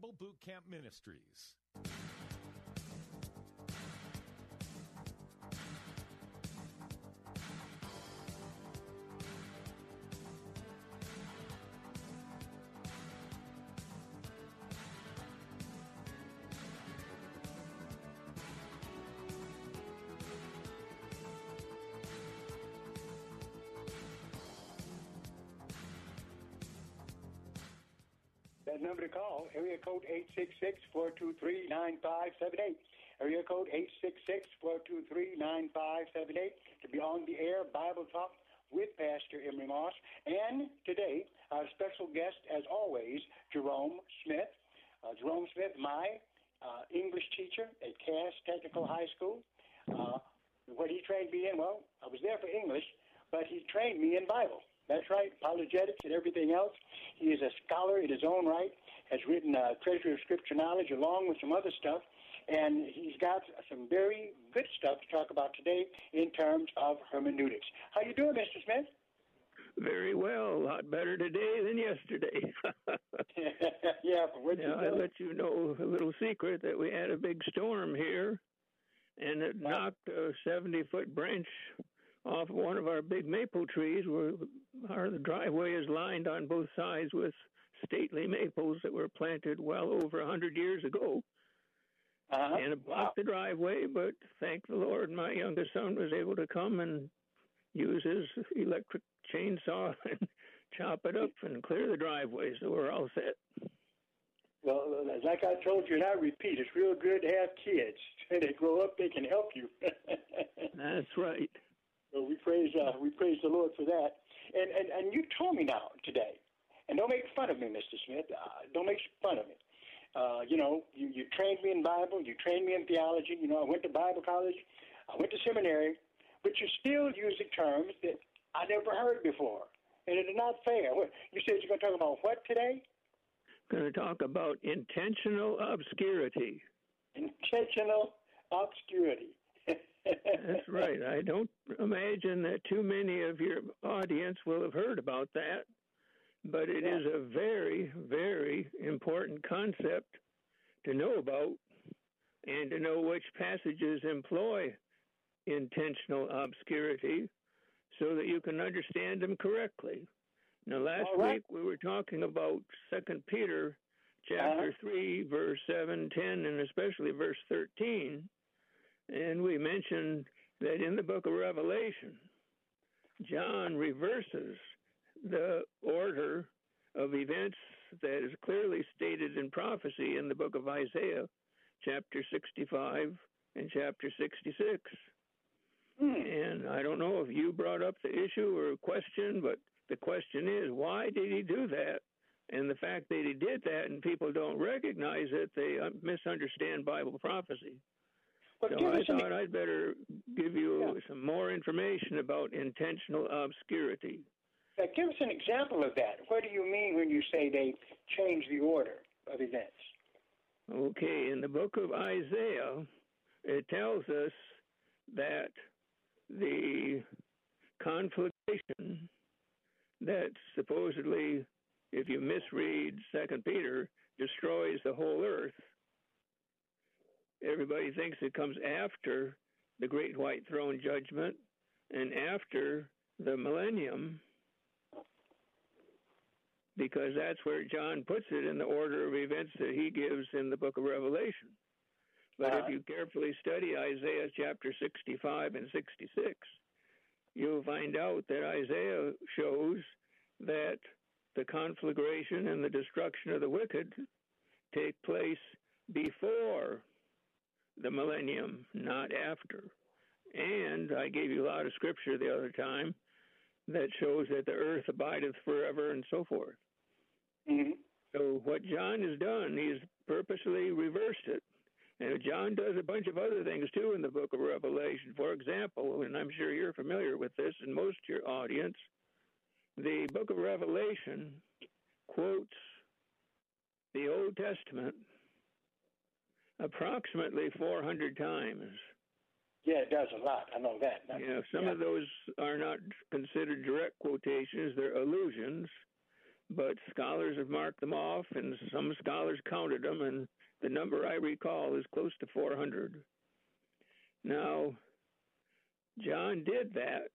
Bible Boot Camp Ministries. That number to call, area code 866-423-9578. Area code 866-423-9578 to be on the air Bible Talk with Pastor Emery Moss. And today, our special guest, as always, Jerome Smith. Uh, Jerome Smith, my uh, English teacher at Cass Technical High School. Uh, what he trained me in, well, I was there for English, but he trained me in Bible. That's right, apologetics and everything else. He is a scholar in his own right, has written uh, Treasury of Scripture Knowledge along with some other stuff, and he's got some very good stuff to talk about today in terms of hermeneutics. How you doing, Mr. Smith? Very well. A lot better today than yesterday. yeah, what now, I let you know a little secret that we had a big storm here, and it knocked a 70 foot branch off one of our big maple trees where our driveway is lined on both sides with stately maples that were planted well over a hundred years ago. Uh-huh. And it blocked the driveway, but thank the Lord, my youngest son was able to come and use his electric chainsaw and chop it up and clear the driveway, so we're all set. Well, like I told you, and I repeat, it's real good to have kids. When they grow up, they can help you. That's right. So we praise uh, we praise the Lord for that. And, and and you told me now today, and don't make fun of me, Mr. Smith. Uh, don't make fun of me. Uh, you know, you, you trained me in Bible, you trained me in theology. You know, I went to Bible college, I went to seminary, but you're still using terms that I never heard before, and it is not fair. What, you said you're going to talk about what today? Going to talk about intentional obscurity. Intentional obscurity. That's right. I don't imagine that too many of your audience will have heard about that, but it is a very, very important concept to know about and to know which passages employ intentional obscurity so that you can understand them correctly. Now, last right. week we were talking about Second Peter chapter uh-huh. 3, verse 7, 10, and especially verse 13. And we mentioned that in the book of Revelation, John reverses the order of events that is clearly stated in prophecy in the book of Isaiah, chapter 65 and chapter 66. Hmm. And I don't know if you brought up the issue or question, but the question is why did he do that? And the fact that he did that and people don't recognize it, they misunderstand Bible prophecy. But so I thought I'd better give you some more information about intentional obscurity. Now, give us an example of that. What do you mean when you say they change the order of events? Okay, in the book of Isaiah, it tells us that the conflagration that supposedly, if you misread Second Peter, destroys the whole earth. Everybody thinks it comes after the great white throne judgment and after the millennium because that's where John puts it in the order of events that he gives in the book of Revelation. But uh, if you carefully study Isaiah chapter 65 and 66, you'll find out that Isaiah shows that the conflagration and the destruction of the wicked take place before the millennium, not after. And I gave you a lot of scripture the other time that shows that the earth abideth forever and so forth. Mm-hmm. So what John has done, he's purposely reversed it. And John does a bunch of other things too in the book of Revelation. For example, and I'm sure you're familiar with this, and most of your audience, the book of Revelation quotes the Old Testament approximately 400 times. Yeah, it does a lot. I know that. yeah, some yeah. of those are not considered direct quotations, they're allusions but scholars have marked them off, and some scholars counted them, and the number I recall is close to 400. Now, John did that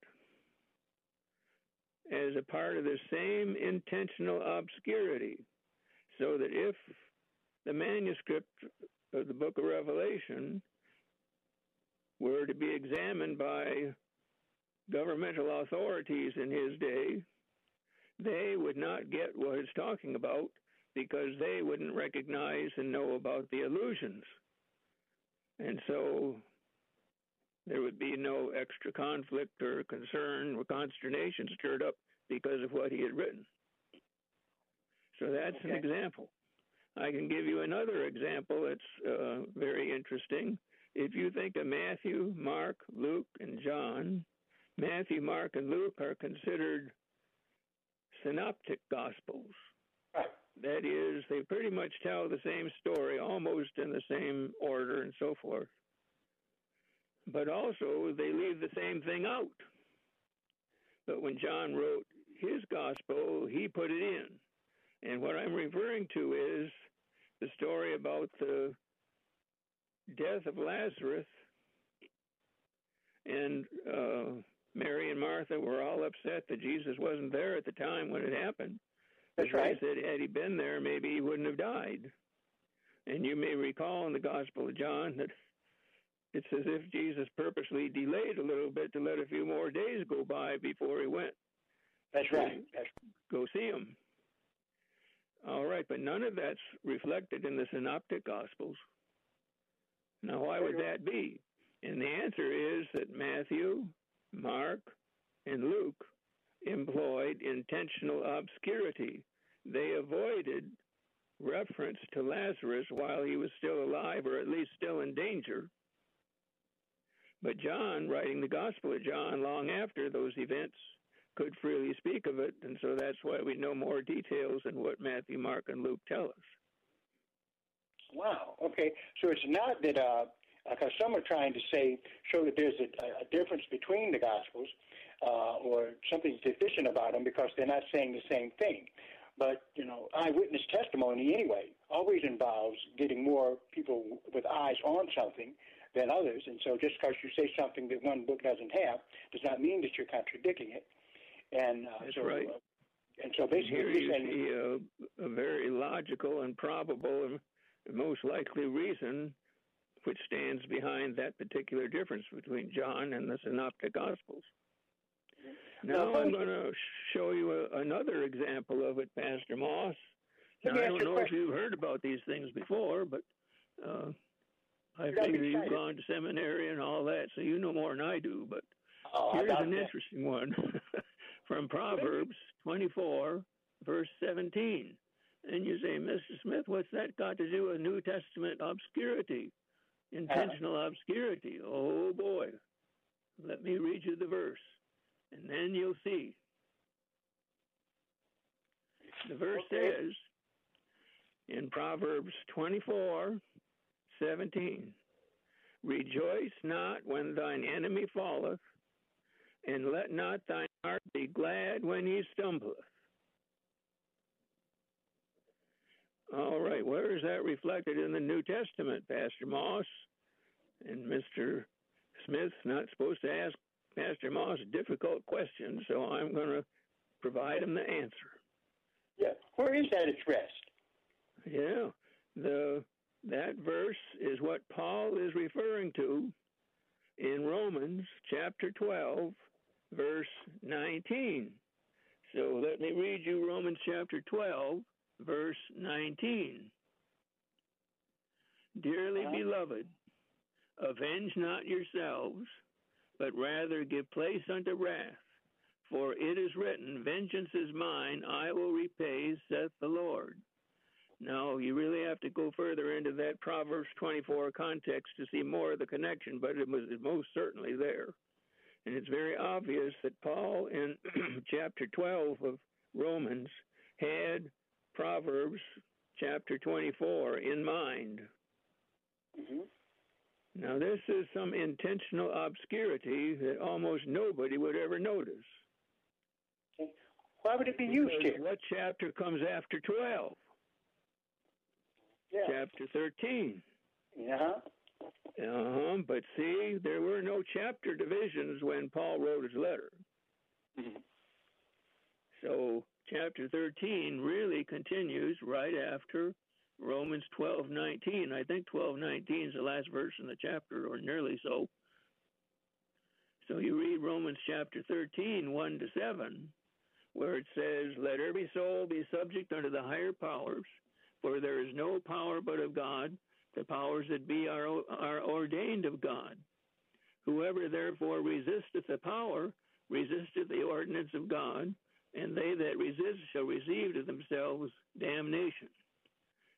as a part of the same intentional obscurity, so that if the manuscript of the book of Revelation were to be examined by governmental authorities in his day, they would not get what it's talking about because they wouldn't recognize and know about the illusions. And so there would be no extra conflict or concern or consternation stirred up because of what he had written. So that's okay. an example. I can give you another example that's uh, very interesting. If you think of Matthew, Mark, Luke, and John, Matthew, Mark, and Luke are considered synoptic gospels. Right. That is, they pretty much tell the same story, almost in the same order and so forth. But also, they leave the same thing out. But when John wrote his gospel, he put it in. And what I'm referring to is the story about the death of Lazarus and uh, Mary and Martha were all upset that Jesus wasn't there at the time when it happened. That's right. They said had he been there, maybe he wouldn't have died. And you may recall in the Gospel of John that it's as if Jesus purposely delayed a little bit to let a few more days go by before he went. That's right. That's go see him. All right, but none of that's reflected in the synoptic gospels. Now, why would that be? And the answer is that Matthew, Mark, and Luke employed intentional obscurity. They avoided reference to Lazarus while he was still alive or at least still in danger. But John, writing the Gospel of John long after those events, could freely speak of it, and so that's why we know more details than what Matthew, Mark, and Luke tell us. Wow. Okay. So it's not that uh, because some are trying to say, show that there's a, a difference between the Gospels uh, or something deficient about them because they're not saying the same thing. But, you know, eyewitness testimony anyway always involves getting more people with eyes on something than others. And so just because you say something that one book doesn't have does not mean that you're contradicting it. And uh, That's so, right. Uh, and so basically, Here you're saying see a, a very logical and probable and most likely reason which stands behind that particular difference between John and the Synoptic Gospels. Now I'm going to show you a, another example of it, Pastor Moss. Now, I don't know if you've heard about these things before, but uh, I figure you've gone to seminary and all that, so you know more than I do. But oh, here's an interesting one from Proverbs 24, verse 17. And you say, Mr. Smith, what's that got to do with New Testament obscurity? intentional uh, obscurity. Oh boy. Let me read you the verse, and then you'll see. The verse Okay. says in Proverbs 24 17, Rejoice not when thine enemy falleth, and let not thine heart be glad when he stumbleth. All right, where is that reflected in the New Testament, Pastor Moss? And Mr. Smith's not supposed to ask Pastor Moss difficult questions, so I'm going to provide him the answer. Yeah. Where is that addressed? Yeah, the that verse is what Paul is referring to in Romans chapter 12, verse 19. So let me read you Romans chapter 12, verse 19. Dearly Uh-huh. beloved, avenge not yourselves, but rather give place unto wrath. For it is written, Vengeance is mine, I will repay, saith the Lord. Now, you really have to go further into that Proverbs 24 context to see more of the connection, but it was most certainly there. And it's very obvious that Paul, in chapter 12 of Romans, had Proverbs chapter 24 in mind. hmm Now, this is some intentional obscurity that almost nobody would ever notice. Why would it be used here? what chapter comes after 12? Yeah. Chapter 13. Yeah. Uh-huh. But see, there were no chapter divisions when Paul wrote his letter. Mhm. So chapter 13 really continues right after Romans 12:19. I think 12:19 is the last verse in the chapter, or nearly so. So you read Romans chapter 13, 1 to 7, where it says, Let every soul be subject unto the higher powers, for there is no power but of God. The powers that be are, are ordained of God. Whoever therefore resisteth the power, resisteth the ordinance of God, and they that resist shall receive to themselves damnation.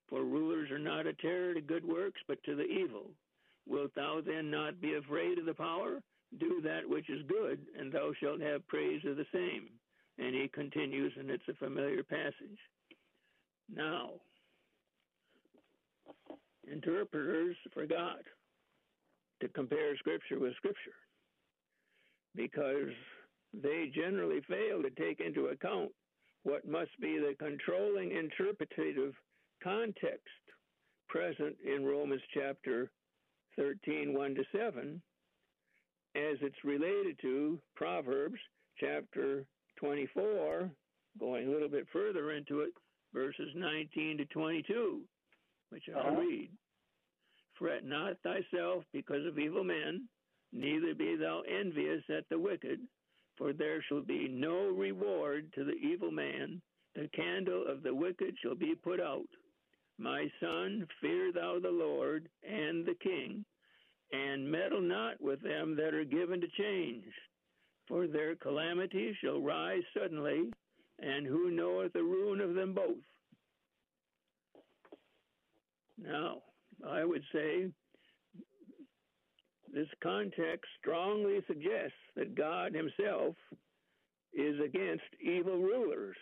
For rulers are not a terror to good works, but to the evil. Wilt thou then not be afraid of the power? Do that which is good, and thou shalt have praise of the same. And he continues, and it's a familiar passage. Now, interpreters forgot to compare Scripture with Scripture because they generally fail to take into account what must be the controlling interpretative context present in Romans chapter 13, 1 to 7, as it's related to Proverbs chapter 24, going a little bit further into it, verses 19 to 22, which I'll Uh-huh. read. Fret not thyself because of evil men, neither be thou envious at the wicked, for there shall be no reward to the evil man. The candle of the wicked shall be put out. My son, fear thou the Lord and the king, and meddle not with them that are given to change. For their calamity shall rise suddenly, and who knoweth the ruin of them both? Now, I would say this context strongly suggests that God Himself is against evil rulers.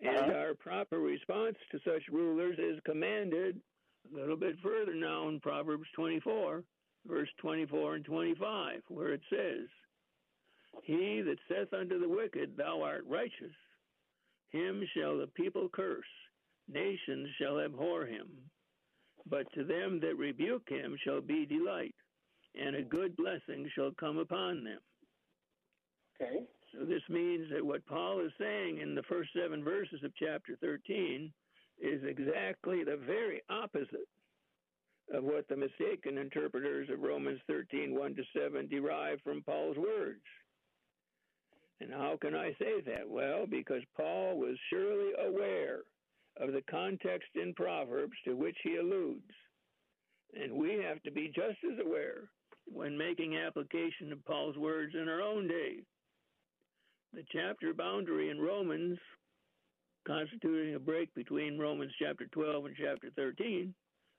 And Uh-huh. our proper response to such rulers is commanded a little bit further now in Proverbs 24, verse 24 and 25, where it says, He that saith unto the wicked, Thou art righteous, him shall the people curse, nations shall abhor him. But to them that rebuke him shall be delight, and a good blessing shall come upon them. Okay. So this means that what Paul is saying in the first seven verses of chapter 13 is exactly the very opposite of what the mistaken interpreters of Romans 13, 1 to 7 derive from Paul's words. And how can I say that? Well, because Paul was surely aware of the context in Proverbs to which he alludes. And we have to be just as aware when making application of Paul's words in our own day. The chapter boundary in Romans, constituting a break between Romans chapter 12 and chapter 13,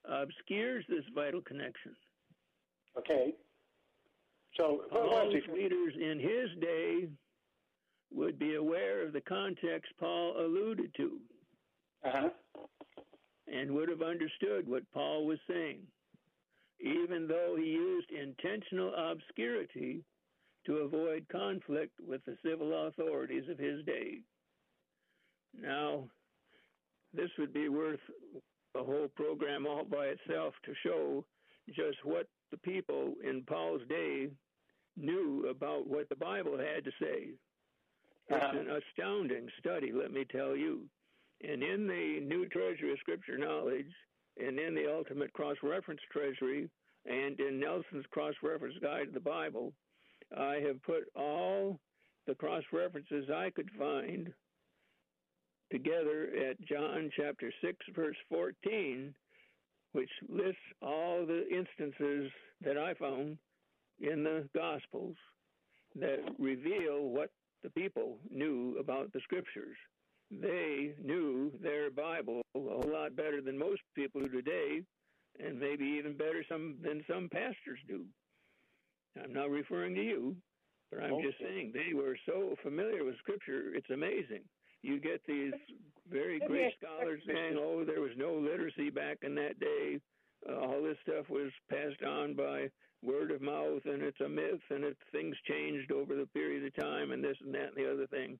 obscures this vital connection. Okay. So Paul's it? readers in his day would be aware of the context Paul alluded to Uh-huh. and would have understood what Paul was saying, even though he used intentional obscurity to avoid conflict with the civil authorities of his day. Now, this would be worth a whole program all by itself to show just what the people in Paul's day knew about what the Bible had to say. It's an astounding study, let me tell you. And in the New Treasury of Scripture Knowledge, and in the Ultimate Cross Reference Treasury, and in Nelson's Cross Reference Guide to the Bible, I have put all the cross references I could find together at John chapter 6, verse 14, which lists all the instances that I found in the Gospels that reveal what the people knew about the Scriptures. They knew their Bible a whole lot better than most people do today, and maybe even better some than some pastors do. I'm not referring to you, but I'm just saying they were so familiar with Scripture. It's amazing. You get these very great ask you a scholars saying, "Oh, there was no literacy back in that day. Uh, all this stuff was passed on by word of mouth, and it's a myth, and it, things changed over the period of time, and this and that and the other thing."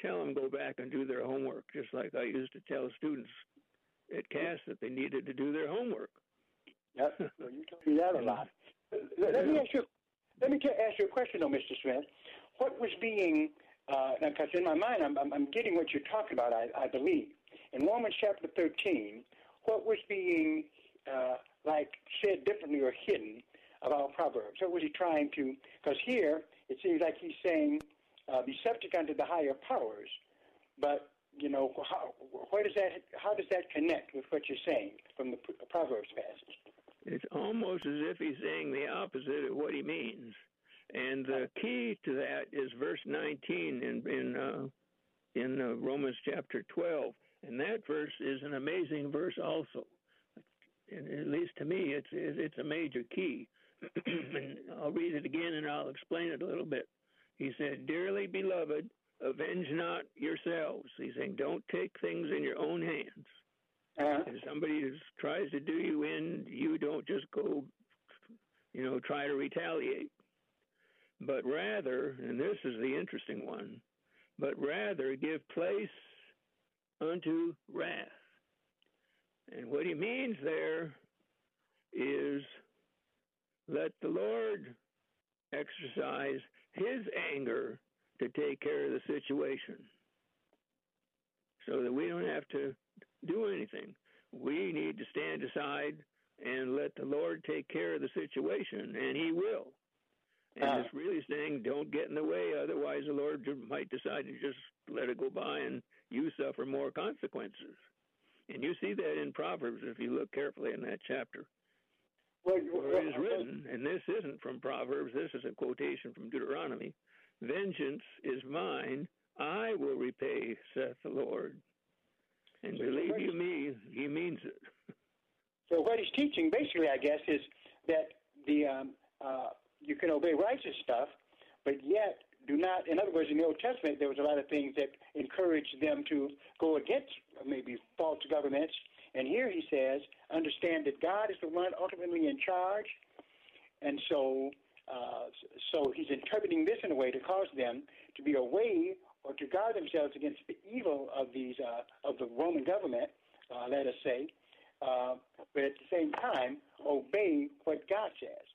Tell them go back and do their homework, just like I used to tell students at Cass that they needed to do their homework. Yep. Well, you told me that a lot. Let, me ask you. Let me ask you a question, though, Mr. Smith. What was being? Because in my mind, I'm, I'm, I'm getting what you're talking about. I, I believe in Romans chapter 13. What was being uh, like said differently or hidden about Proverbs? What was he trying to? Because here it seems like he's saying, uh, "Be subject unto the higher powers," but you know, how, where does that? How does that connect with what you're saying from the Proverbs passage? It's almost as if he's saying the opposite of what he means. And the key to that is verse 19 in in uh, in uh, Romans chapter 12, and that verse is an amazing verse also. And at least to me, it's it's a major key. and I'll read it again, and I'll explain it a little bit. He said, "Dearly beloved, avenge not yourselves." He's saying, "Don't take things in your own hands." Uh-huh. If somebody tries to do you in, you don't just go, you know, try to retaliate. But rather, and this is the interesting one, but rather give place unto wrath. And what he means there is let the Lord exercise his anger to take care of the situation so that we don't have to do anything. We need to stand aside and let the Lord take care of the situation, and He will. And Uh. it's really saying, don't get in the way, otherwise the Lord might decide to just let it go by and you suffer more consequences. And you see that in Proverbs if you look carefully in that chapter. Well, Where it is written, and this isn't from Proverbs, this is a quotation from Deuteronomy Vengeance is mine, I will repay, saith the Lord. And believe you me, he means it. So what he's teaching, basically, I guess, is that the um, uh, you can obey righteous stuff, but yet do not. In other words, in the Old Testament, there was a lot of things that encouraged them to go against maybe false governments. And here he says, understand that God is the one ultimately in charge, and so uh, so he's interpreting this in a way to cause them to be away or to guard themselves against the evil of these uh, of the Roman government, uh, let us say, uh, but at the same time obey what God says.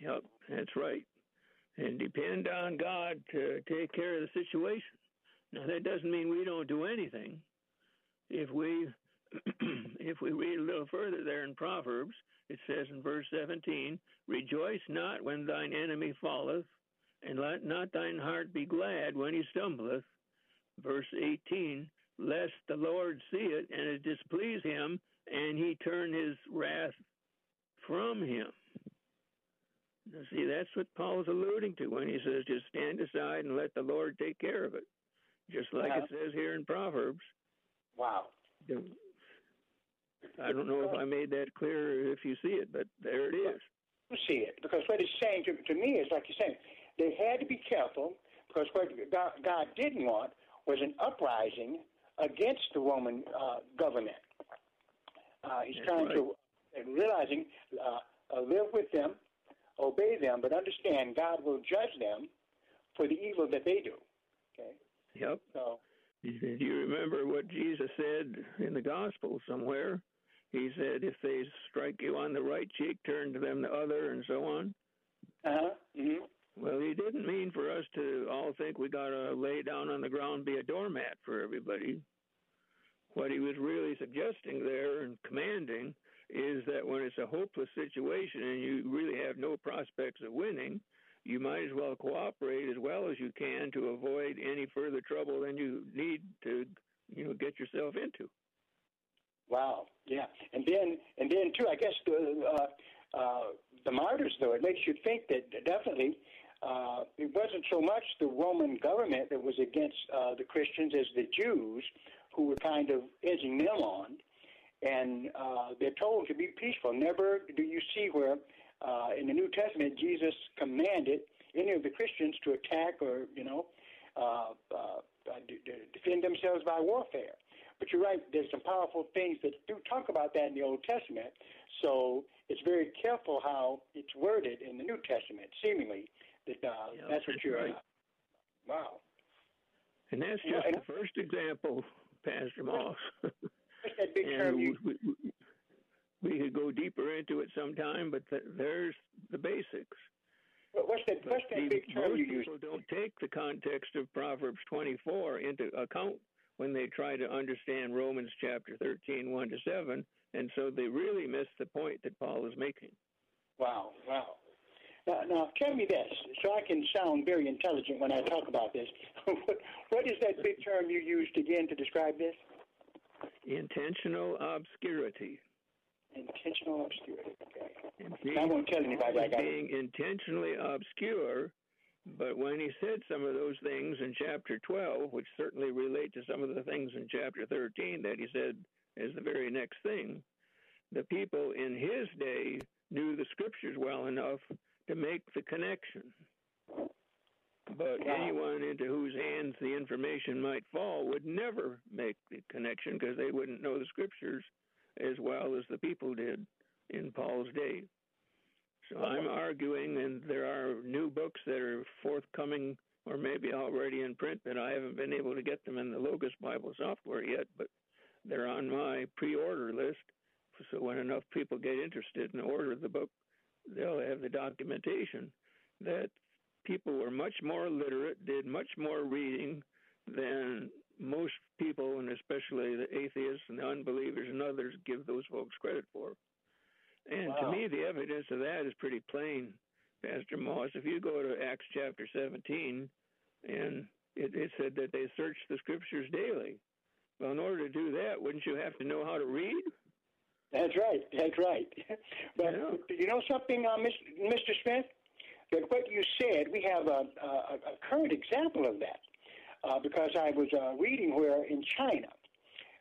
Yep, that's right. And depend on God to take care of the situation. Now that doesn't mean we don't do anything. If we if we read a little further there in Proverbs, it says in verse 17, Rejoice not when thine enemy falleth, and let not thine heart be glad when he stumbleth. Verse 18, Lest the Lord see it and it displease him, and he turn his wrath from him. Now, see, that's what Paul's alluding to when he says, just stand aside and let the Lord take care of it. Just like it says here in Proverbs. Wow. I don't know if I made that clear if you see it, but there it is. You see it because what it's saying to, to me is like you're saying, they had to be careful Because what God, God didn't want was an uprising against the Roman uh, government. Uh, he's That's trying right. to realizing uh, uh, live with them, obey them, but understand God will judge them for the evil that they do. Okay, Yep. so Do you remember what Jesus said in the gospel somewhere? He said, if they strike you on the right cheek, turn to them the other, and so on. uh huh. hmm Well, he didn't mean for us to all think we got to lay down on the ground, be a doormat for everybody. What he was really suggesting there and commanding is that when it's a hopeless situation and you really have no prospects of winning, you might as well cooperate as well as you can to avoid any further trouble than you need to, you know, get yourself into. Wow. Yeah. And then and then too, I guess the uh, uh, the martyrs though it makes you think that definitely uh, it wasn't so much the Roman government that was against uh, the Christians as the Jews who were kind of edging them on. And uh, they're told to be peaceful. Never do you see where uh, in the New Testament Jesus commanded any of the Christians to attack or you know uh, uh, uh, defend themselves by warfare. But you're right. There's some powerful things that do talk about that in the Old Testament. So it's very careful how it's worded in the New Testament. Seemingly, that uh, Yeah, that's what that's you're. right. Uh, wow. And that's just and- the first example, Pastor Moss. What's that big term you? we, we, we could go deeper into it sometime, but th- there's the basics. what- What's that? What's that big term most you use? people don't take the context of Proverbs 24 into account when they try to understand Romans chapter 13, 1 to 7, and so they really miss the point that Paul is making. Wow, wow. Now, now, tell me this, so I can sound very intelligent when I talk about this. what, what is that big term you used again to describe this? Intentional obscurity. Intentional obscurity. Okay. See, I won't tell anybody Paul I was got it. being intentionally obscure, but when he said some of those things in chapter 12, which certainly relate to some of the things in chapter 13 that he said as the very next thing, the people in his day knew the scriptures well enough to make the connection. But anyone into whose hands the information might fall would never make the connection because they wouldn't know the scriptures as well as the people did in Paul's day. I'm arguing, and there are new books that are forthcoming or maybe already in print that I haven't been able to get them in the Logos Bible software yet, but they're on my pre order list. So when enough people get interested and order the book, they'll have the documentation that people were much more literate, did much more reading than most people, and especially the atheists and the unbelievers and others, give those folks credit for. And Wow. to me, the evidence of that is pretty plain, Pastor Moss. If you go to Acts chapter 17, and it, it said that they searched the scriptures daily. Well, in order to do that, wouldn't you have to know how to read? That's right. That's right. but Yeah. you know something, uh, Mr. Smith? That what you said, we have a, a, a current example of that. Uh, because I was uh, reading where in China,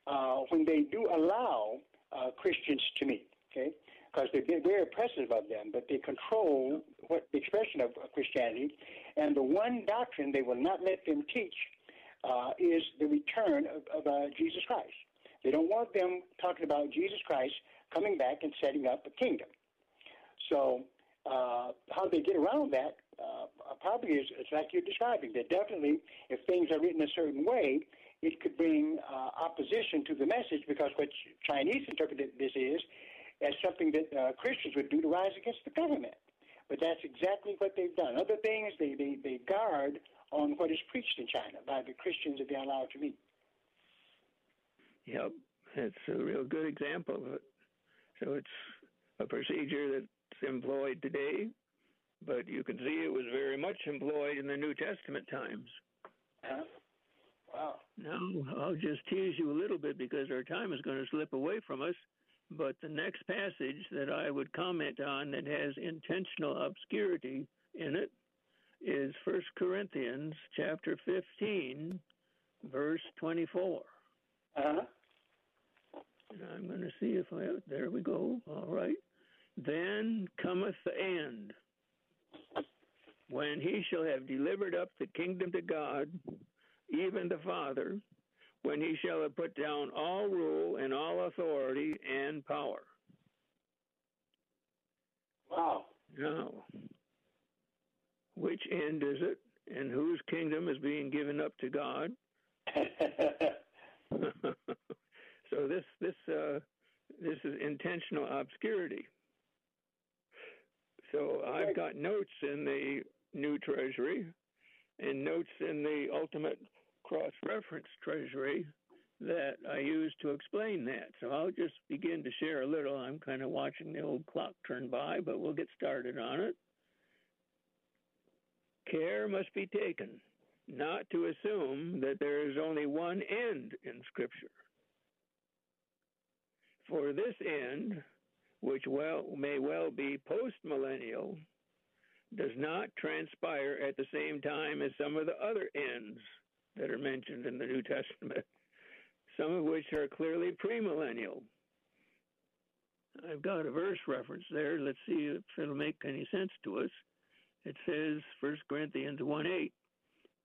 uh, when they do allow uh, Christians to meet, okay, because they've been very oppressive of them, but they control what the expression of Christianity, and the one doctrine they will not let them teach uh, is the return of, of uh, Jesus Christ. They don't want them talking about Jesus Christ coming back and setting up a kingdom. So uh, how they get around that uh, probably is it's like you're describing. That definitely, if things are written a certain way, it could bring uh, opposition to the message because what Chinese interpreted this is as something that uh, Christians would do to rise against the government. But that's exactly what they've done. Other things, they, they, they guard on what is preached in China by the Christians that they're allowed to meet. Yep, it's a real good example of it. So it's a procedure that's employed today, but you can see it was very much employed in the New Testament times. Huh? Wow. Now, I'll just tease you a little bit because our time is going to slip away from us. But the next passage that I would comment on that has intentional obscurity in it is 1 Corinthians chapter 15, verse 24. Uh-huh. And I'm going to see if I, there we go. All right. Then cometh the end. when he shall have delivered up the kingdom to God, even the Father, when he shall have put down all rule and all authority and power. Wow. Now, which end is it, and whose kingdom is being given up to God? so this this uh, this is intentional obscurity. So I've got notes in the New Treasury and notes in the Ultimate Cross Reference Treasury that I use to explain that. So I'll just begin to share a little. I'm kind of watching the old clock turn by, but we'll get started on it. Care must be taken not to assume that there is only one end in Scripture. For this end, which well may well be postmillennial, does not transpire at the same time as some of the other ends that are mentioned in the New Testament, some of which are clearly premillennial. I've got a verse reference there. Let's see if it'll make any sense to us. It says, 1 Corinthians 1 8,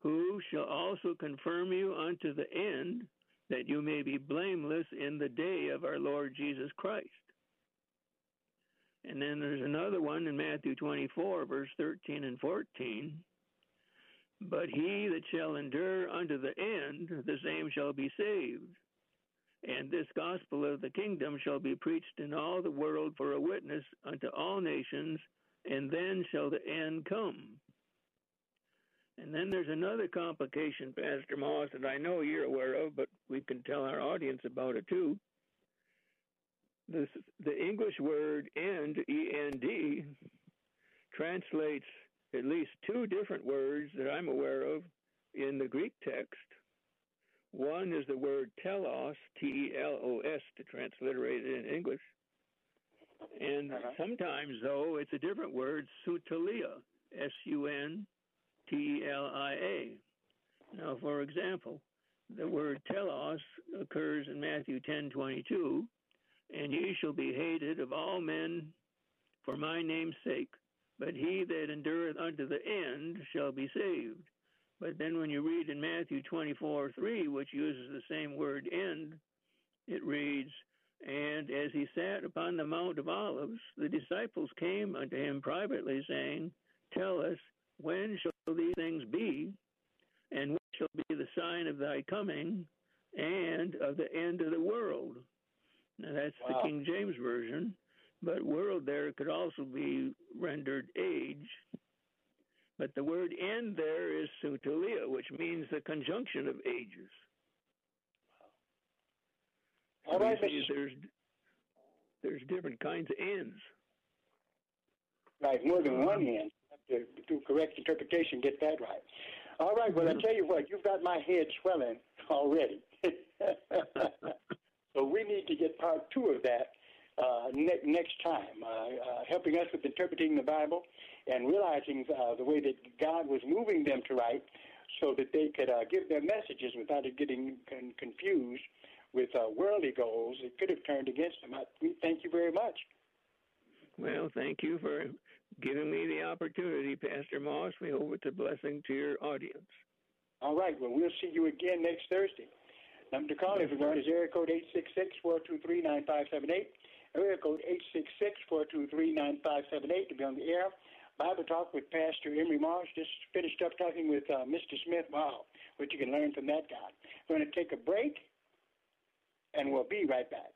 who shall also confirm you unto the end that you may be blameless in the day of our Lord Jesus Christ. And then there's another one in Matthew 24, verse 13 and 14. But he that shall endure unto the end, the same shall be saved. And this gospel of the kingdom shall be preached in all the world for a witness unto all nations, and then shall the end come. And then there's another complication, Pastor Moss, that I know you're aware of, but we can tell our audience about it too. This, the English word end, E N D, translates at least two different words that I'm aware of in the Greek text. One is the word telos, T E L O S, to transliterate it in English. And uh-huh. sometimes, though, it's a different word, suntelia, S U N T E L I A. Now, for example, the word telos occurs in Matthew 10:22, and ye shall be hated of all men for my name's sake, but he that endureth unto the end shall be saved. But then when you read in Matthew 24 3, which uses the same word end, it reads, And as he sat upon the Mount of Olives, the disciples came unto him privately, saying, Tell us, when shall these things be? And what shall be the sign of thy coming and of the end of the world? Now that's wow. the King James Version, but world there could also be rendered age. But the word end there is suntelia, which means the conjunction of ages. All right, there's there's different kinds of ends. Right, more than one end to do correct interpretation, get that right. All right, well, I tell you what, you've got my head swelling already. so we need to get part two of that uh, ne- next time, uh, uh, helping us with interpreting the Bible and realizing uh, the way that God was moving them to write so that they could uh, give their messages without it getting con- confused with uh, worldly goals. It could have turned against them. I, we thank you very much. Well, thank you for giving me the opportunity, Pastor Moss. We hope it's a blessing to your audience. All right. Well, we'll see you again next Thursday. Number to call, everyone, is area code 866-423-9578. Area code 866-423-9578 to be on the air. Bible Talk with Pastor Emery Moss. Just finished up talking with uh, Mr. Smith. Wow, what you can learn from that guy. We're going to take a break, and we'll be right back.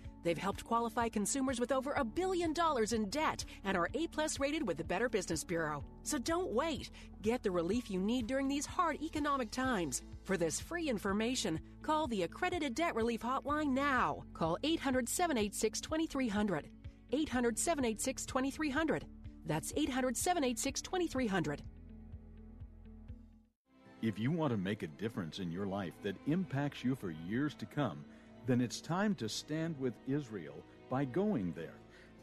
They've helped qualify consumers with over a billion dollars in debt and are A plus rated with the Better Business Bureau. So don't wait. Get the relief you need during these hard economic times. For this free information, call the Accredited Debt Relief Hotline now. Call 800 786 2300. 800 786 2300. That's 800 786 2300. If you want to make a difference in your life that impacts you for years to come, then it's time to stand with Israel by going there.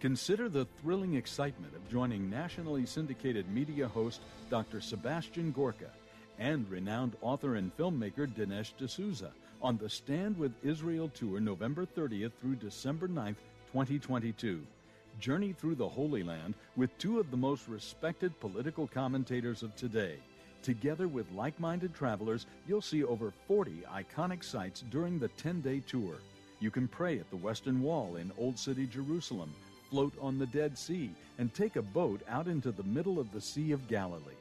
Consider the thrilling excitement of joining nationally syndicated media host Dr. Sebastian Gorka and renowned author and filmmaker Dinesh D'Souza on the Stand with Israel tour November 30th through December 9th, 2022. Journey through the Holy Land with two of the most respected political commentators of today Together with like minded travelers, you'll see over 40 iconic sites during the 10 day tour. You can pray at the Western Wall in Old City, Jerusalem, float on the Dead Sea, and take a boat out into the middle of the Sea of Galilee.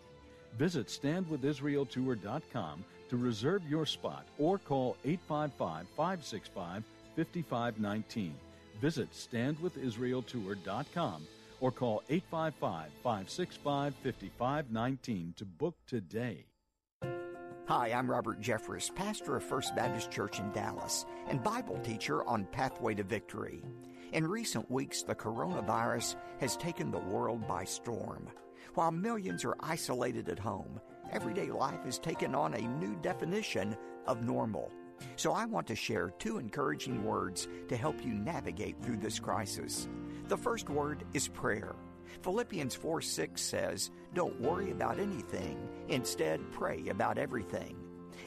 Visit standwithisraeltour.com to reserve your spot or call 855 565 5519. Visit standwithisraeltour.com or call 855 565 5519 to book today. Hi, I'm Robert Jeffress, pastor of First Baptist Church in Dallas and Bible teacher on Pathway to Victory. In recent weeks, the coronavirus has taken the world by storm. While millions are isolated at home, everyday life has taken on a new definition of normal. So I want to share two encouraging words to help you navigate through this crisis. The first word is prayer. Philippians 4 6 says, Don't worry about anything, instead, pray about everything.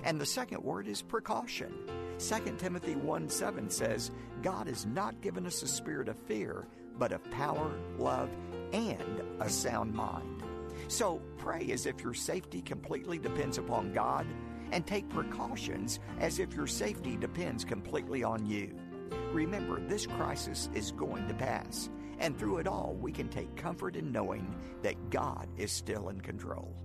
And the second word is precaution. 2 Timothy 1 7 says, God has not given us a spirit of fear, but of power, love, and a sound mind. So pray as if your safety completely depends upon God, and take precautions as if your safety depends completely on you. Remember, this crisis is going to pass, and through it all, we can take comfort in knowing that God is still in control.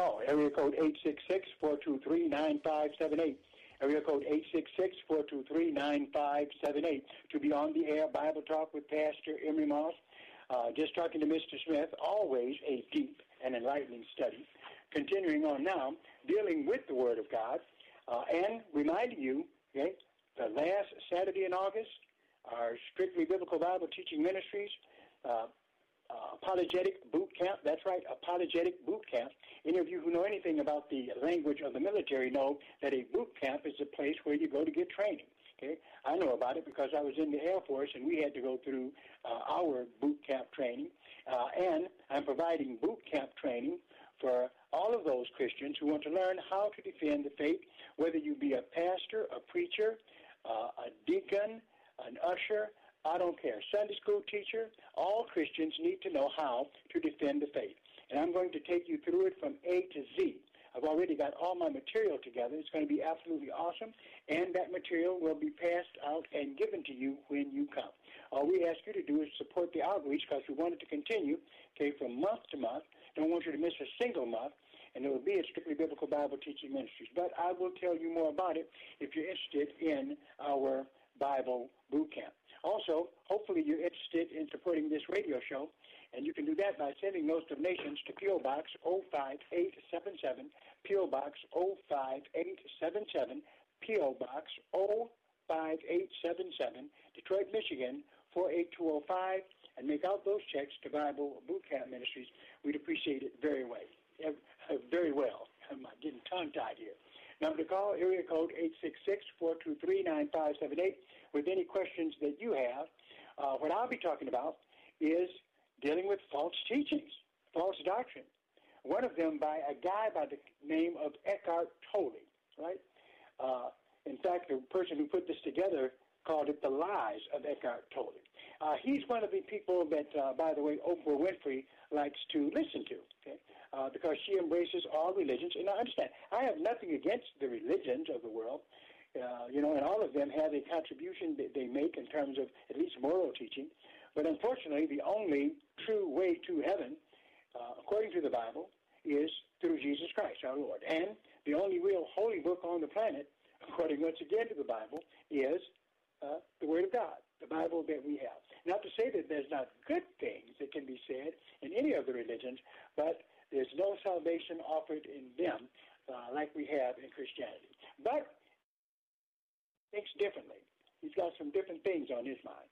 Call, area code 866-423-9578. Area code 866-423-9578 to be on the air Bible Talk with Pastor Emery Moss. Uh, just talking to Mr. Smith, always a deep and enlightening study. Continuing on now, dealing with the Word of God, uh, and reminding you, okay, the last Saturday in August, our Strictly Biblical Bible Teaching Ministries uh, uh, apologetic boot camp. That's right, apologetic boot camp. Any of you who know anything about the language of the military know that a boot camp is a place where you go to get training. Okay, I know about it because I was in the Air Force and we had to go through uh, our boot camp training. Uh, and I'm providing boot camp training for all of those Christians who want to learn how to defend the faith, whether you be a pastor, a preacher, uh, a deacon, an usher, I don't care. Sunday school teacher, all Christians need to know how to defend the faith. And I'm going to take you through it from A to Z. I've already got all my material together. It's going to be absolutely awesome, and that material will be passed out and given to you when you come. All we ask you to do is support the outreach because we want it to continue, okay, from month to month. Don't want you to miss a single month, and it will be at Strictly Biblical Bible Teaching Ministries. But I will tell you more about it if you're interested in our Bible boot camp. Also, hopefully you're interested in supporting this radio show, and you can do that by sending those donations to P.O. Box 05877, P.O. Box 05877, P.O. Box 05877, Detroit, Michigan 48205, and make out those checks to Bible Boot Camp Ministries. We'd appreciate it very well. Very well. I'm getting tongue-tied here. Number to call, area code 866-423-9578 with any questions that you have. Uh, what I'll be talking about is dealing with false teachings, false doctrine. One of them by a guy by the name of Eckhart Tolle, right? Uh, in fact, the person who put this together called it The Lies of Eckhart Tolle. Uh, he's one of the people that, uh, by the way, Oprah Winfrey likes to listen to, okay? Uh, because she embraces all religions. And I understand, I have nothing against the religions of the world, uh, you know, and all of them have a contribution that they make in terms of at least moral teaching. But unfortunately, the only true way to heaven, uh, according to the Bible, is through Jesus Christ, our Lord. And the only real holy book on the planet, according once again to the Bible, is uh, the Word of God, the Bible that we have. Not to say that there's not good things that can be said in any of the religions, but there's no salvation offered in them uh, like we have in Christianity. But thinks differently. He's got some different things on his mind.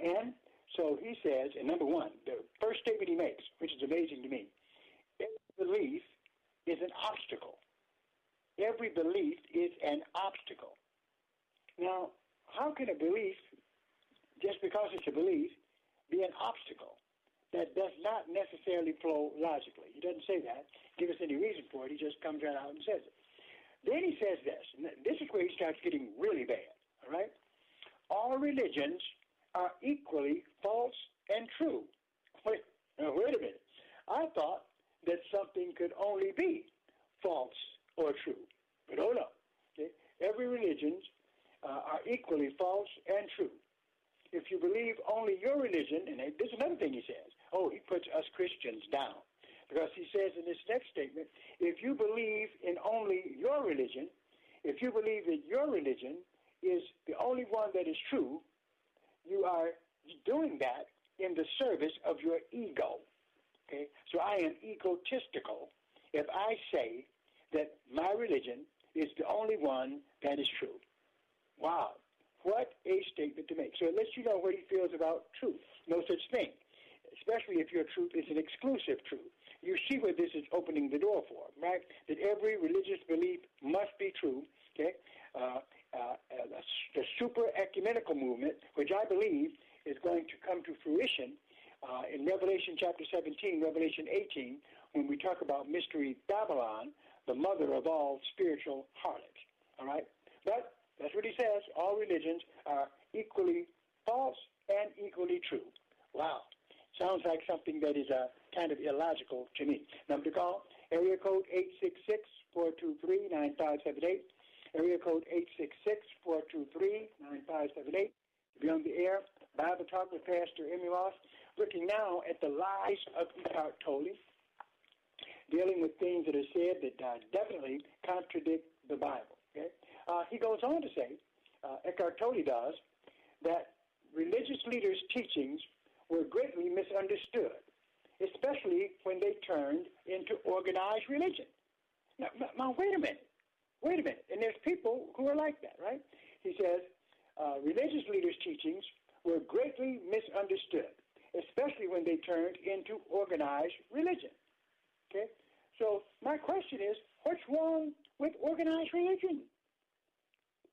And so he says, and number one, the first statement he makes, which is amazing to me, every belief is an obstacle. Every belief is an obstacle. Now, how can a belief, just because it's a belief, be an obstacle that does not necessarily flow logically? He doesn't say that, give us any reason for it. He just comes right out and says it. Then he says this, and this is where he starts getting really bad, all right? All religions are equally false and true. Wait, now, wait a minute. I thought that something could only be false or true. But hold on. Okay? Every religion uh, are equally false and true. If you believe only your religion, and this is another thing he says. Oh, he puts us Christians down. Because he says in this next statement, if you believe in only your religion, if you believe that your religion is the only one that is true, you are doing that in the service of your ego. Okay? So I am egotistical if I say that my religion is the only one that is true. Wow. What a statement to make. So it lets you know what he feels about truth. No such thing. Especially if your truth is an exclusive truth. You see what this is opening the door for, right? That every religious belief must be true, okay? Uh, uh, uh the super ecumenical movement, which I believe is going to come to fruition uh, in Revelation chapter 17, Revelation 18, when we talk about mystery Babylon, the mother of all spiritual harlots. All right? But that's what he says. All religions are equally false and equally true. Wow. Sounds like something that is uh, kind of illogical to me. Number to call, area code 866-423-9578. Area code 866-423-9578. Be on the air. Bible Talk with Pastor Emery Moss looking now at the lies of Eckhart Tolle, dealing with things that are said that uh, definitely contradict the Bible. Okay? Uh, he goes on to say, uh, Eckhart Tolle does, that religious leaders' teachings were greatly misunderstood, especially when they turned into organized religion. Now, now wait a minute. Wait a minute. And there's people who are like that, right? He says, uh, religious leaders' teachings were greatly misunderstood, especially when they turned into organized religion. Okay? So my question is, what's wrong with organized religion?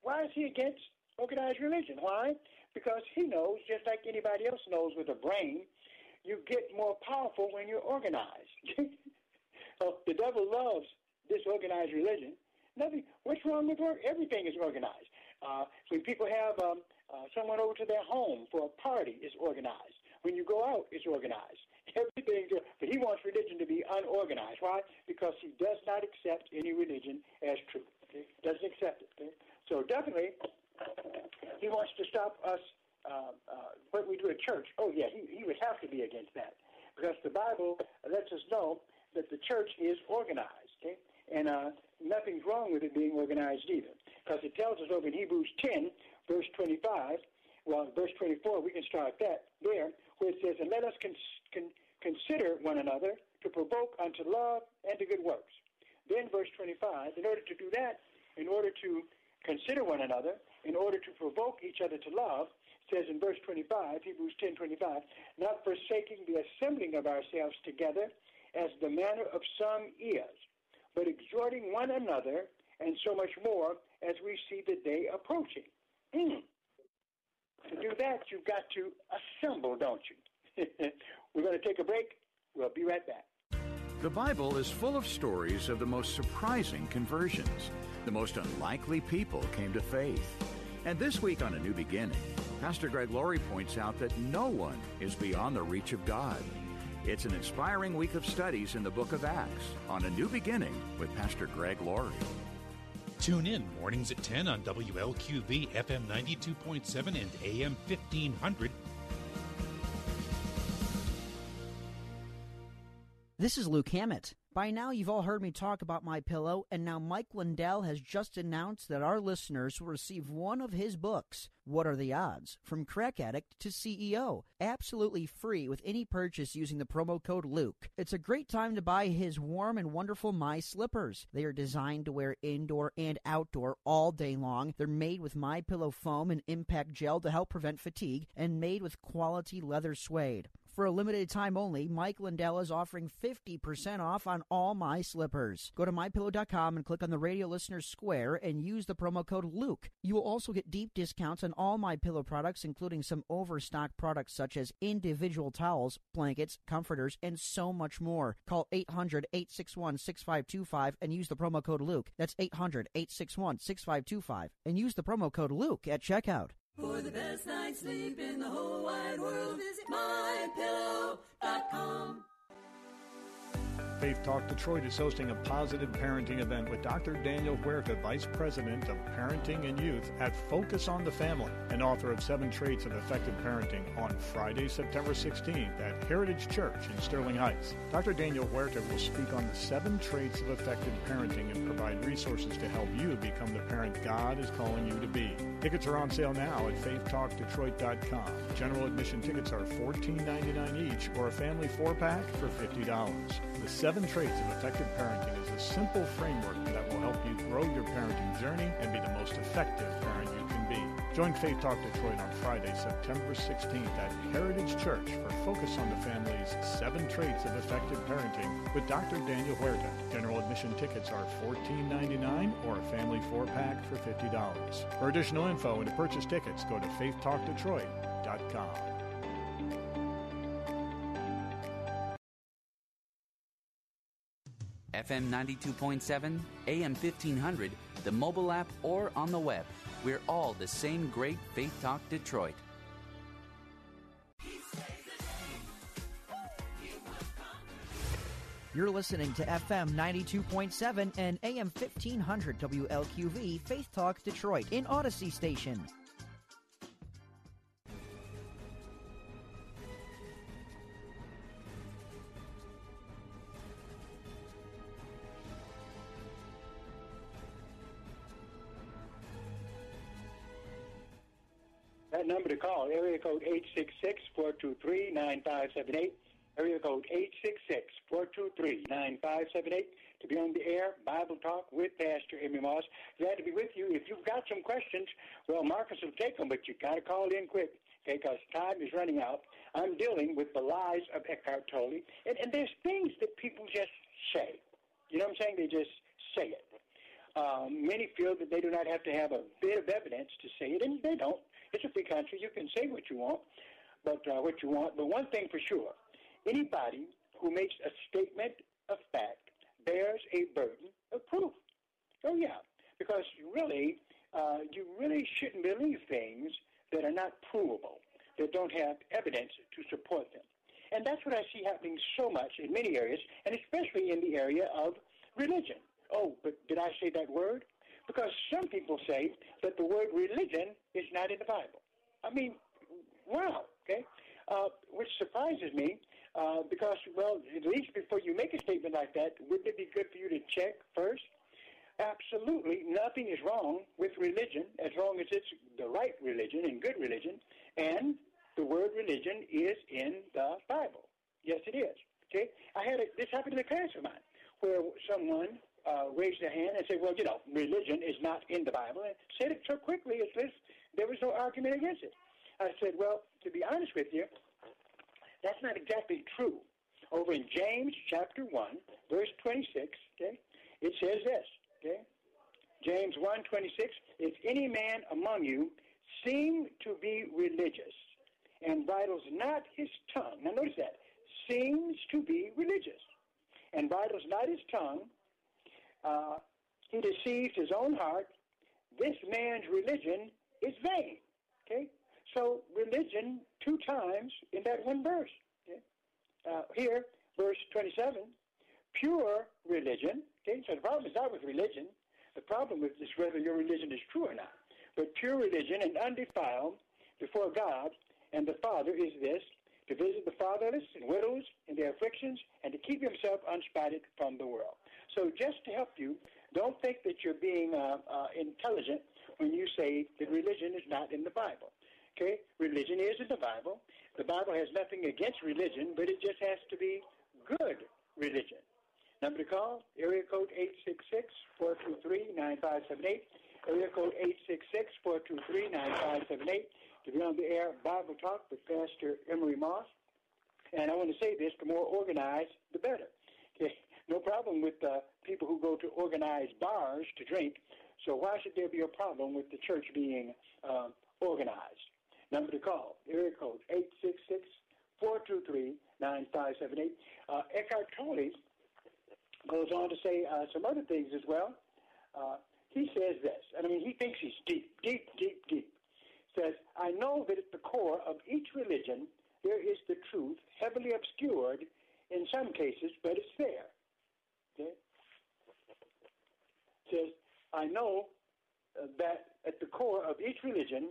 Why is he against organized religion? Why? Because he knows, just like anybody else knows with a brain, you get more powerful when you're organized. so the devil loves disorganized religion. Nothing. What's wrong with work? Everything is organized. Uh, when people have um, uh, someone over to their home for a party, it's organized. When you go out, it's organized. Everything, but he wants religion to be unorganized. Why? Because he does not accept any religion as true. Okay? Doesn't accept it. Okay? So definitely, he wants to stop us. Uh, uh, what we do at church. Oh yeah, he, he would have to be against that because the Bible lets us know that the church is organized. Okay? And uh, nothing's wrong with it being organized either. Because it tells us over in Hebrews 10, verse 25, well, verse 24, we can start that there, where it says, And let us con- con- consider one another to provoke unto love and to good works. Then, verse 25, in order to do that, in order to consider one another, in order to provoke each other to love, says in verse 25, Hebrews 10 25, not forsaking the assembling of ourselves together as the manner of some is, but exhorting one another, and so much more as we see the day approaching. Mm. To do that, you've got to assemble, don't you? We're going to take a break. We'll be right back. The Bible is full of stories of the most surprising conversions. The most unlikely people came to faith. And this week on A New Beginning, Pastor Greg Laurie points out that no one is beyond the reach of God. It's an inspiring week of studies in the book of Acts on A New Beginning with Pastor Greg Laurie. Tune in mornings at 10 on WLQV FM 92.7 and AM 1500. This is Luke Hammett. By now, you've all heard me talk about my pillow, and now Mike Lindell has just announced that our listeners will receive one of his books. What are the odds? From crack addict to CEO, absolutely free with any purchase using the promo code Luke. It's a great time to buy his warm and wonderful My Slippers. They are designed to wear indoor and outdoor all day long. They're made with My Pillow foam and impact gel to help prevent fatigue, and made with quality leather suede. For a limited time only, Mike Lindell is offering 50% off on all my slippers. Go to mypillow.com and click on the radio listeners square and use the promo code Luke. You will also get deep discounts on all my pillow products, including some overstock products such as individual towels, blankets, comforters, and so much more. Call 800 861 6525 and use the promo code Luke. That's 800 861 6525 and use the promo code Luke at checkout. For the best night's sleep in the whole wide world, visit mypillow.com. Faith Talk Detroit is hosting a positive parenting event with Dr. Daniel Huerta, Vice President of Parenting and Youth at Focus on the Family and author of Seven Traits of Effective Parenting on Friday, September 16th at Heritage Church in Sterling Heights. Dr. Daniel Huerta will speak on the seven traits of effective parenting and provide resources to help you become the parent God is calling you to be. Tickets are on sale now at faithtalkdetroit.com. General admission tickets are $14.99 each or a family four pack for $50. The Seven Traits of Effective Parenting is a simple framework that will help you grow your parenting journey and be the most effective parent you can be. Join Faith Talk Detroit on Friday, September 16th at Heritage Church for Focus on the Family's Seven Traits of Effective Parenting with Dr. Daniel Huerta. General admission tickets are $14.99 or a family four pack for $50. For additional info and to purchase tickets, go to faithtalkdetroit.com. FM 92.7, AM 1500, the mobile app, or on the web. We're all the same great Faith Talk Detroit. You're listening to FM 92.7 and AM 1500 WLQV Faith Talk Detroit in Odyssey Station. That number to call, area code 866-423-9578, area code 866-423-9578 to be on the air, Bible Talk with Pastor Emery Moss. Glad to be with you. If you've got some questions, well, Marcus will take them, but you've got to call in quick, okay, because time is running out. I'm dealing with the lies of Eckhart Tolle, and, and there's things that people just say. You know what I'm saying? They just say it. Um, many feel that they do not have to have a bit of evidence to say it, and they don't. It's a free country. You can say what you want, but uh, what you want. But one thing for sure: anybody who makes a statement of fact bears a burden of proof. Oh yeah, because really, uh, you really shouldn't believe things that are not provable, that don't have evidence to support them. And that's what I see happening so much in many areas, and especially in the area of religion. Oh, but did I say that word? Because some people say that the word religion is not in the Bible. I mean, wow, okay? Uh, which surprises me uh, because, well, at least before you make a statement like that, wouldn't it be good for you to check first? Absolutely, nothing is wrong with religion as long as it's the right religion and good religion, and the word religion is in the Bible. Yes, it is. Okay, I had a, this happened in a class of mine where someone uh, raised their hand and said, "Well, you know, religion is not in the Bible," and said it so quickly as if there was no argument against it. I said, "Well, to be honest with you, that's not exactly true." Over in James chapter one, verse twenty-six, okay, it says this, okay, James one twenty-six: If any man among you seem to be religious and bridles not his tongue, now notice that seems to be religious and bridles not his tongue uh, he deceives his own heart. This man's religion is vain. Okay? So religion two times in that one verse. Okay? Uh, here, verse 27, pure religion. Okay? So the problem is not with religion. The problem is whether your religion is true or not. But pure religion and undefiled before God and the Father is this to visit the fatherless and widows in their afflictions, and to keep himself unspotted from the world. So, just to help you, don't think that you're being uh, uh, intelligent when you say that religion is not in the Bible. Okay, religion is in the Bible. The Bible has nothing against religion, but it just has to be good religion. Number to call, area code 866-423-9578. Area code 866-423-9578 to be on the air Bible Talk with Pastor Emery Moss. And I want to say this, the more organized, the better. Okay? No problem with uh, people who go to organized bars to drink. So why should there be a problem with the church being uh, organized? Number to call, area code 866-423-9578. Uh, Eckhart Tolle goes on to say uh, some other things as well. Uh, he says this, and I mean, he thinks he's deep, deep, deep, deep says, I know that at the core of each religion there is the truth, heavily obscured in some cases, but it's there. Okay? Says, I know uh, that at the core of each religion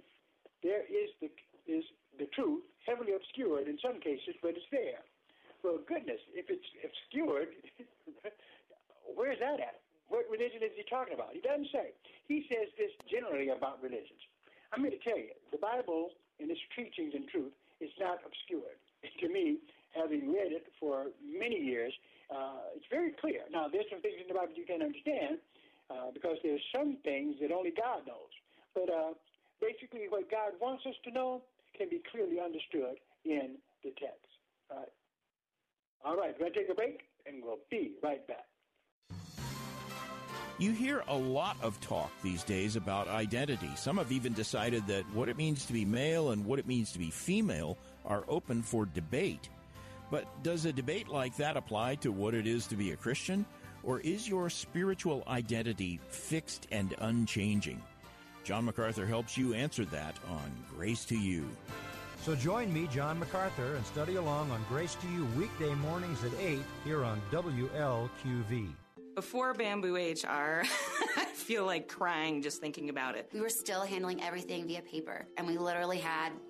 there is the is the truth, heavily obscured in some cases, but it's there. Well, goodness, if it's obscured, where's that at? What religion is he talking about? He doesn't say. He says this generally about religions. I'm going to tell you, the Bible in its teachings and truth is not obscured. to me, having read it for many years, uh, it's very clear. Now, there's some things in the Bible you can't understand uh, because there's some things that only God knows. But uh, basically, what God wants us to know can be clearly understood in the text. All right. All right, we're going to take a break, and we'll be right back. You hear a lot of talk these days about identity. Some have even decided that what it means to be male and what it means to be female are open for debate. But does a debate like that apply to what it is to be a Christian? Or is your spiritual identity fixed and unchanging? John MacArthur helps you answer that on Grace to You. So join me, John MacArthur, and study along on Grace to You weekday mornings at 8 here on WLQV. Before Bamboo HR, I feel like crying just thinking about it. We were still handling everything via paper, and we literally had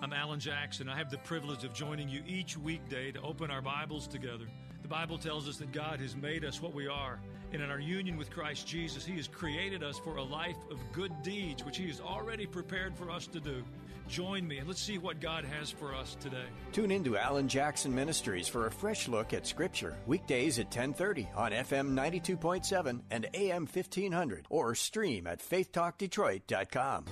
I'm Alan Jackson. I have the privilege of joining you each weekday to open our Bibles together. The Bible tells us that God has made us what we are, and in our union with Christ Jesus, He has created us for a life of good deeds, which He has already prepared for us to do. Join me and let's see what God has for us today. Tune in to Alan Jackson Ministries for a fresh look at Scripture, weekdays at 1030 on FM 92.7 and AM 1500, or stream at faithtalkdetroit.com.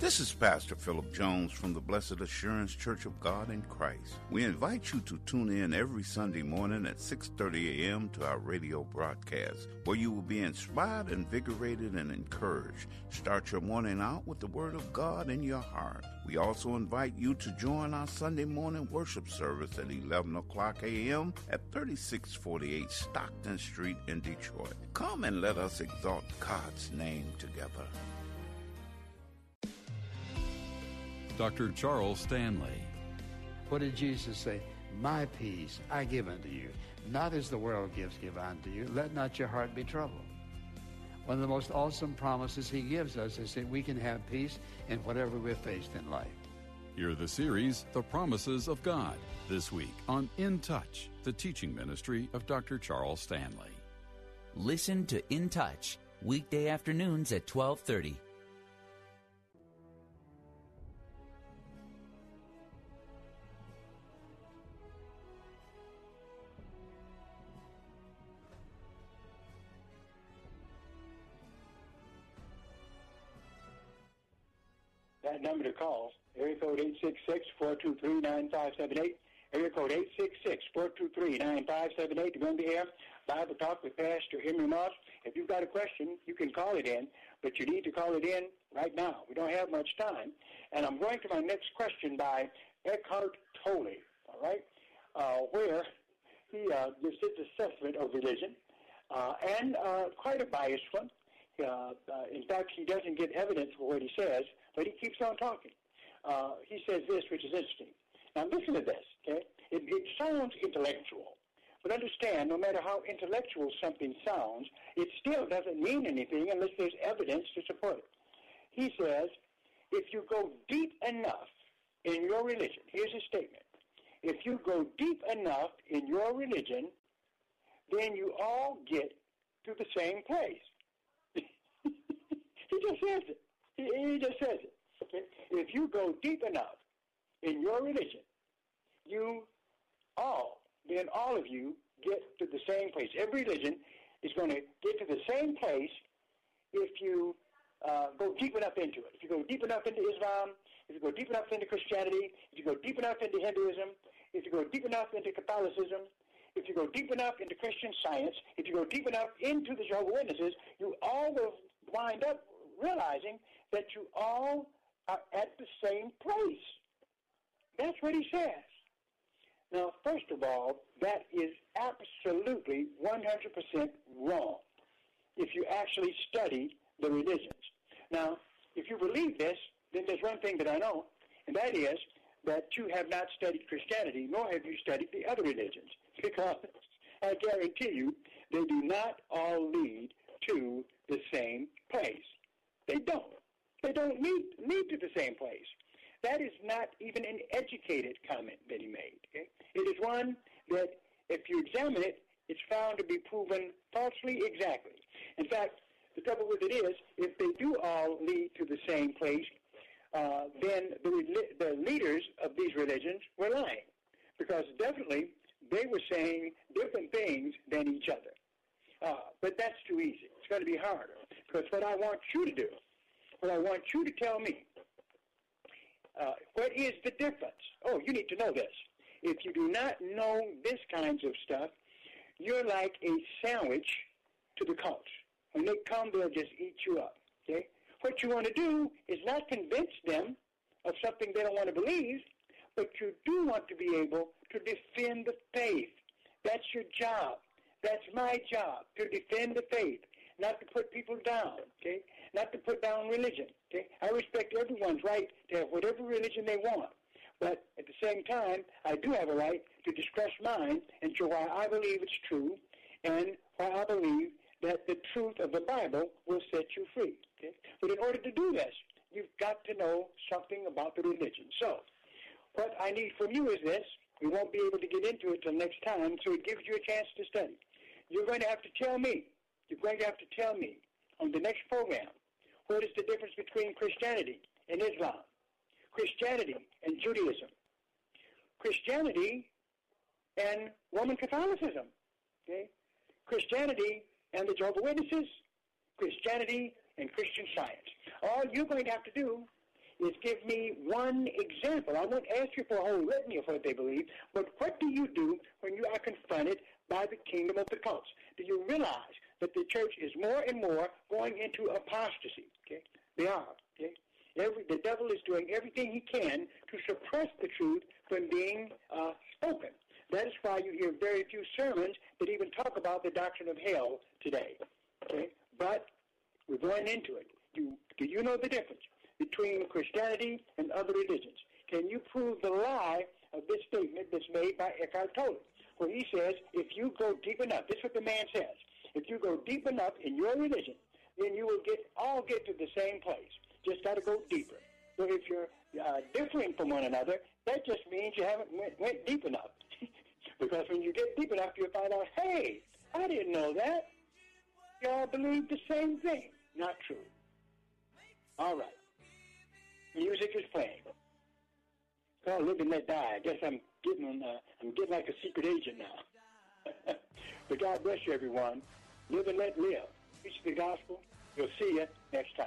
This is Pastor Philip Jones from the Blessed Assurance Church of God in Christ. We invite you to tune in every Sunday morning at 6:30 a.m. to our radio broadcast, where you will be inspired, invigorated, and encouraged. Start your morning out with the Word of God in your heart. We also invite you to join our Sunday morning worship service at 11 o'clock a.m. at 3648 Stockton Street in Detroit. Come and let us exalt God's name together. Dr. Charles Stanley. What did Jesus say? My peace I give unto you, not as the world gives, give unto you. Let not your heart be troubled. One of the most awesome promises he gives us is that we can have peace in whatever we're faced in life. Hear the series, The Promises of God, this week on In Touch, the teaching ministry of Dr. Charles Stanley. Listen to In Touch, weekday afternoons at 1230. That number to call, area code 866-423-9578, area code 866-423-9578 to go on the air. Bible Talk with Pastor Emery Moss. If you've got a question, you can call it in, but you need to call it in right now. We don't have much time. And I'm going to my next question by Eckhart Tolle, all right, uh, where he uh, gives his assessment of religion, uh, and uh, quite a biased one. Uh, uh, in fact, he doesn't give evidence for what he says, but he keeps on talking. Uh, he says this, which is interesting. Now, listen to this, okay? It, it sounds intellectual, but understand, no matter how intellectual something sounds, it still doesn't mean anything unless there's evidence to support it. He says, if you go deep enough in your religion, here's his statement. If you go deep enough in your religion, then you all get to the same place. he just says it. He, he just says it. Okay? If you go deep enough in your religion, you all, then all of you get to the same place. Every religion is going to get to the same place if you uh, go deep enough into it. If you go deep enough into Islam, if you go deep enough into Christianity, if you go deep enough into Hinduism, if you go deep enough into Catholicism, if you go deep enough into Christian science, if you go deep enough into the Jehovah's Witnesses, you all will wind up realizing that you all are at the same place. That's what he says. Now, first of all, that is absolutely 100% wrong if you actually study the religions. Now, if you believe this, then there's one thing that I know, and that is that you have not studied Christianity, nor have you studied the other religions, because I guarantee you they do not all lead to the same place. They don't. They don't lead, lead to the same place. That is not even an educated comment that he made. Okay? It is one that, if you examine it, it's found to be proven falsely exactly. In fact, the trouble with it is, if they do all lead to the same place, uh, then the, the leaders of these religions were lying, because definitely they were saying different things than each other. Uh, but that's too easy. It's going to be harder, because what I want you to do, what I want you to tell me, uh, what is the difference? Oh, you need to know this. If you do not know this kinds of stuff, you're like a sandwich to the cults. When they come, they'll just eat you up. Okay? What you want to do is not convince them of something they don't want to believe, but you do want to be able to defend the faith. That's your job. That's my job, to defend the faith, not to put people down, okay? Not to put down religion, okay? I respect everyone's right to have whatever religion they want. But at the same time, I do have a right to discuss mine and show why I believe it's true and why I believe that the truth of the Bible will set you free. Okay? But in order to do this, you've got to know something about the religion. So, what I need from you is this. We won't be able to get into it till next time, so it gives you a chance to study. You're going to have to tell me, you're going to have to tell me on the next program, what is the difference between Christianity and Islam, Christianity and Judaism, Christianity and Roman Catholicism, okay? Christianity and the Jehovah Witnesses, Christianity and Christian Science. All you're going to have to do is give me one example. I won't ask you for a whole litany of what they believe, but what do you do when you are confronted by the kingdom of the cults? Do you realize that the church is more and more going into apostasy? Okay, they are. Okay, Every, the devil is doing everything he can to suppress the truth from being uh, spoken. That is why you hear very few sermons that even talk about the doctrine of hell today. Okay? But we're going into it. Do, do you know the difference between Christianity and other religions? Can you prove the lie of this statement that's made by Eckhart Tolle, where he says, if you go deep enough, this is what the man says, if you go deep enough in your religion, then you will get all get to the same place. Just got to go deeper. So if you're uh, differing from one another, that just means you haven't went, went deep enough. because when you get deep enough, you'll find out, hey, I didn't know that. Y'all believe the same thing. Not true. All right. Music is playing. Oh, live and let die. I guess I'm getting uh, I'm getting like a secret agent now. but God bless you, everyone. Live and let live. Preach the gospel. We'll see you next time.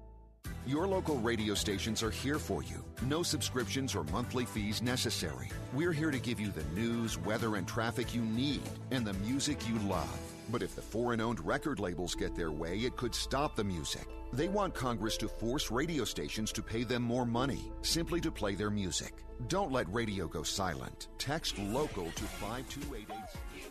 Your local radio stations are here for you. No subscriptions or monthly fees necessary. We're here to give you the news, weather, and traffic you need and the music you love. But if the foreign owned record labels get their way, it could stop the music. They want Congress to force radio stations to pay them more money simply to play their music. Don't let radio go silent. Text local to 52886.